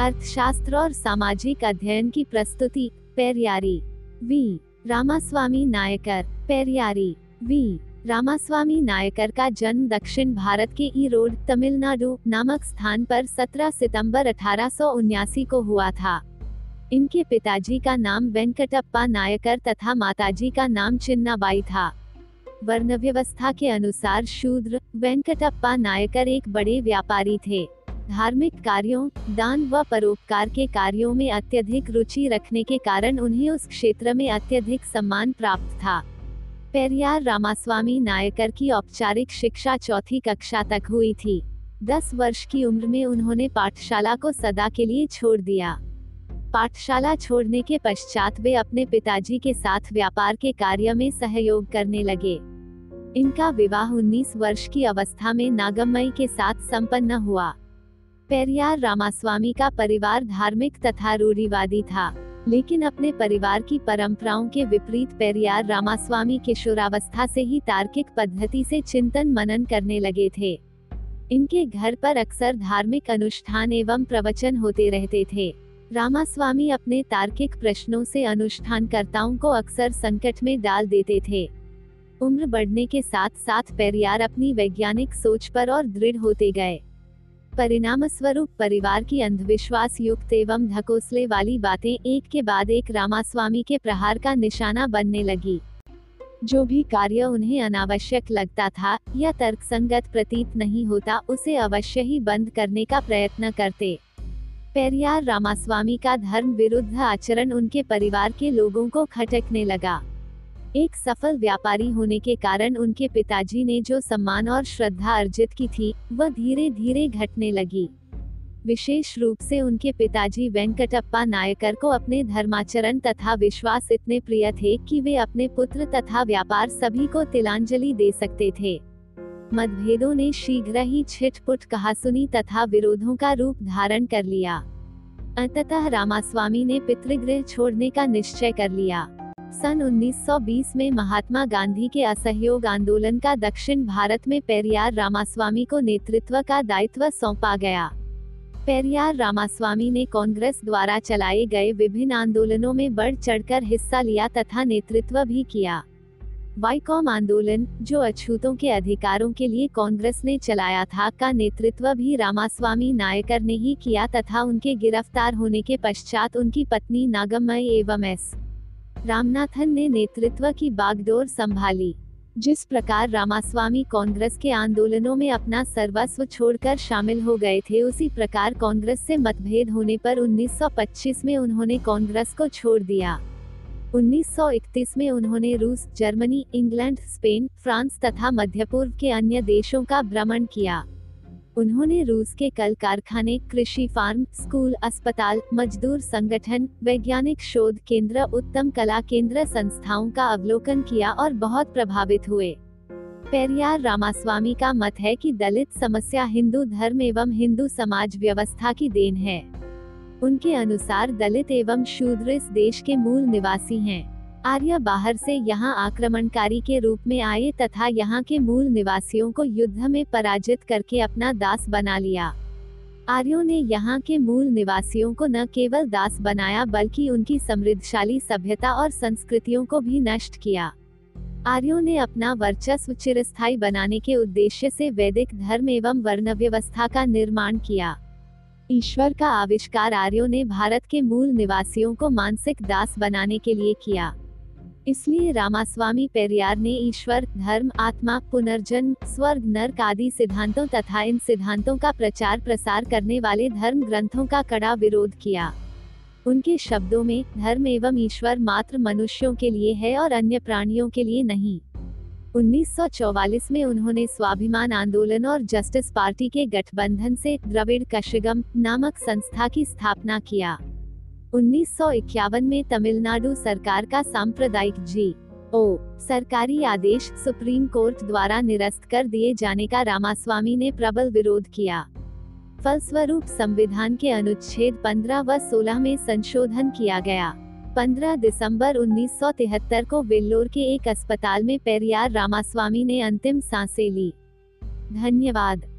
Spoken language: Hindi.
अर्थशास्त्र और सामाजिक अध्ययन की प्रस्तुति, पेरियारी, वी. रामास्वामी नायकर, पेरियारी, वी. रामास्वामी नायकर का जन्म दक्षिण भारत के ई रोड तमिलनाडु, नामक स्थान पर 17 सितंबर अठारह को हुआ था। इनके पिताजी का नाम वेंकटप्पा नायकर तथा माताजी का नाम चिन्नाबाई था। वर्ण व्यवस्था के अनुसार शूद्र, वेंकटप्पा नायकर एक बड़े व्यापारी थे। धार्मिक कार्यों, दान व परोपकार के कार्यों में अत्यधिक रुचि रखने के कारण उन्हें उस क्षेत्र में अत्यधिक सम्मान प्राप्त था। पेरियार रामास्वामी नायकर की औपचारिक शिक्षा चौथी कक्षा तक हुई थी। दस वर्ष की उम्र में उन्होंने पाठशाला को सदा के लिए छोड़ दिया। पाठशाला छोड़ने के पश्चात वे अपने पिताजी के साथ व्यापार के कार्य में सहयोग करने लगे। इनका विवाह 19 वर्ष की अवस्था में नागम्मई के साथ संपन्न हुआ। पेरियार रामास्वामी का परिवार धार्मिक तथा रूढ़िवादी था, लेकिन अपने परिवार की परंपराओं के विपरीत पेरियार रामास्वामी किशोरावस्था से ही तार्किक पद्धति से चिंतन मनन करने लगे थे। इनके घर पर अक्सर धार्मिक अनुष्ठान एवं प्रवचन होते रहते थे। रामास्वामी अपने तार्किक प्रश्नों से अनुष्ठानकर्ताओं को अक्सर संकट में डाल देते थे। उम्र बढ़ने के साथ साथ पेरियार अपनी वैज्ञानिक सोच पर और दृढ़ होते गए। परिणाम स्वरूप परिवार की अंधविश्वास युक्त एवं ढकोसले वाली बातें एक के बाद एक रामास्वामी के प्रहार का निशाना बनने लगी। जो भी कार्य उन्हें अनावश्यक लगता था या तर्कसंगत प्रतीत नहीं होता, उसे अवश्य ही बंद करने का प्रयत्न करते। पेरियार रामास्वामी का धर्म विरुद्ध आचरण उनके परिवार के लोगों को खटकने लगा। एक सफल व्यापारी होने के कारण उनके पिताजी ने जो सम्मान और श्रद्धा अर्जित की थी, वह धीरे धीरे घटने लगी। विशेष रूप से उनके पिताजी वेंकटप्पा नायकर को अपने धर्माचरण तथा विश्वास इतने प्रिय थे कि वे अपने पुत्र तथा व्यापार सभी को तिलांजलि दे सकते थे। मतभेदों ने शीघ्र ही छिटपुट कहासुनी तथा विरोधों का रूप धारण कर लिया। अंततः रामास्वामी ने पितृगृह छोड़ने का निश्चय कर लिया। सन 1920 में महात्मा गांधी के असहयोग आंदोलन का दक्षिण भारत में पेरियार रामास्वामी को नेतृत्व का दायित्व सौंपा गया। पेरियार रामास्वामी ने कांग्रेस द्वारा चलाए गए विभिन्न आंदोलनों में बढ़ चढ़कर हिस्सा लिया तथा नेतृत्व भी किया। वाईकॉम आंदोलन, जो अछूतों के अधिकारों के लिए कांग्रेस ने चलाया था, का नेतृत्व भी रामास्वामी नायकर ने ही किया तथा उनके गिरफ़्तार होने के पश्चात उनकी पत्नी नागमय एवं एस रामनाथन ने नेतृत्व की बागडोर संभाली। जिस प्रकार रामास्वामी कांग्रेस के आंदोलनों में अपना सर्वस्व छोड़कर शामिल हो गए थे, उसी प्रकार कांग्रेस से मतभेद होने पर 1925 में उन्होंने कांग्रेस को छोड़ दिया। 1931 में उन्होंने रूस, जर्मनी, इंग्लैंड, स्पेन, फ्रांस तथा मध्य पूर्व के अन्य देशों का भ्रमण किया। उन्होंने रूस के कल कारखाने, कृषि फार्म, स्कूल, अस्पताल, मजदूर संगठन, वैज्ञानिक शोध केंद्र, उत्तम कला केंद्र संस्थाओं का अवलोकन किया और बहुत प्रभावित हुए पेरियार रामास्वामी का मत है कि दलित समस्या हिंदू धर्म एवं हिंदू समाज व्यवस्था की देन है उनके अनुसार दलित एवं शूद्र इस देश के मूल निवासी हैं। आर्य बाहर से यहाँ आक्रमणकारी के रूप में आए तथा यहाँ के मूल निवासियों को युद्ध में पराजित करके अपना दास बना लिया। आर्यों ने यहाँ के मूल निवासियों को न केवल दास बनाया बल्कि उनकी समृद्धशाली सभ्यता और संस्कृतियों को भी नष्ट किया। आर्यों ने अपना वर्चस्व चिरस्थायी बनाने के उद्देश्य से वैदिक धर्म एवं वर्ण व्यवस्था का निर्माण किया। ईश्वर का आविष्कार आर्यों ने भारत के मूल निवासियों को मानसिक दास बनाने के लिए किया। इसलिए रामास्वामी पेरियार ने ईश्वर, धर्म, आत्मा, पुनर्जन्म, स्वर्ग, नर्क आदि सिद्धांतों तथा इन सिद्धांतों का प्रचार प्रसार करने वाले धर्म ग्रंथों का कड़ा विरोध किया। उनके शब्दों में, धर्म एवं ईश्वर मात्र मनुष्यों के लिए है और अन्य प्राणियों के लिए नहीं। 1944 में उन्होंने स्वाभिमान आंदोलन और जस्टिस पार्टी के गठबंधन से द्रविड़ कशिगम नामक संस्था की स्थापना किया। उन्नीस सौ इक्यावन में तमिलनाडु सरकार का सांप्रदायिक जी. ओ. सरकारी आदेश सुप्रीम कोर्ट द्वारा निरस्त कर दिए जाने का रामास्वामी ने प्रबल विरोध किया। फलस्वरूप संविधान के अनुच्छेद 15 व 16 में संशोधन किया गया। 15 दिसंबर 1973 को वेल्लोर के एक अस्पताल में पेरियार रामास्वामी ने अंतिम साँसें ली। धन्यवाद।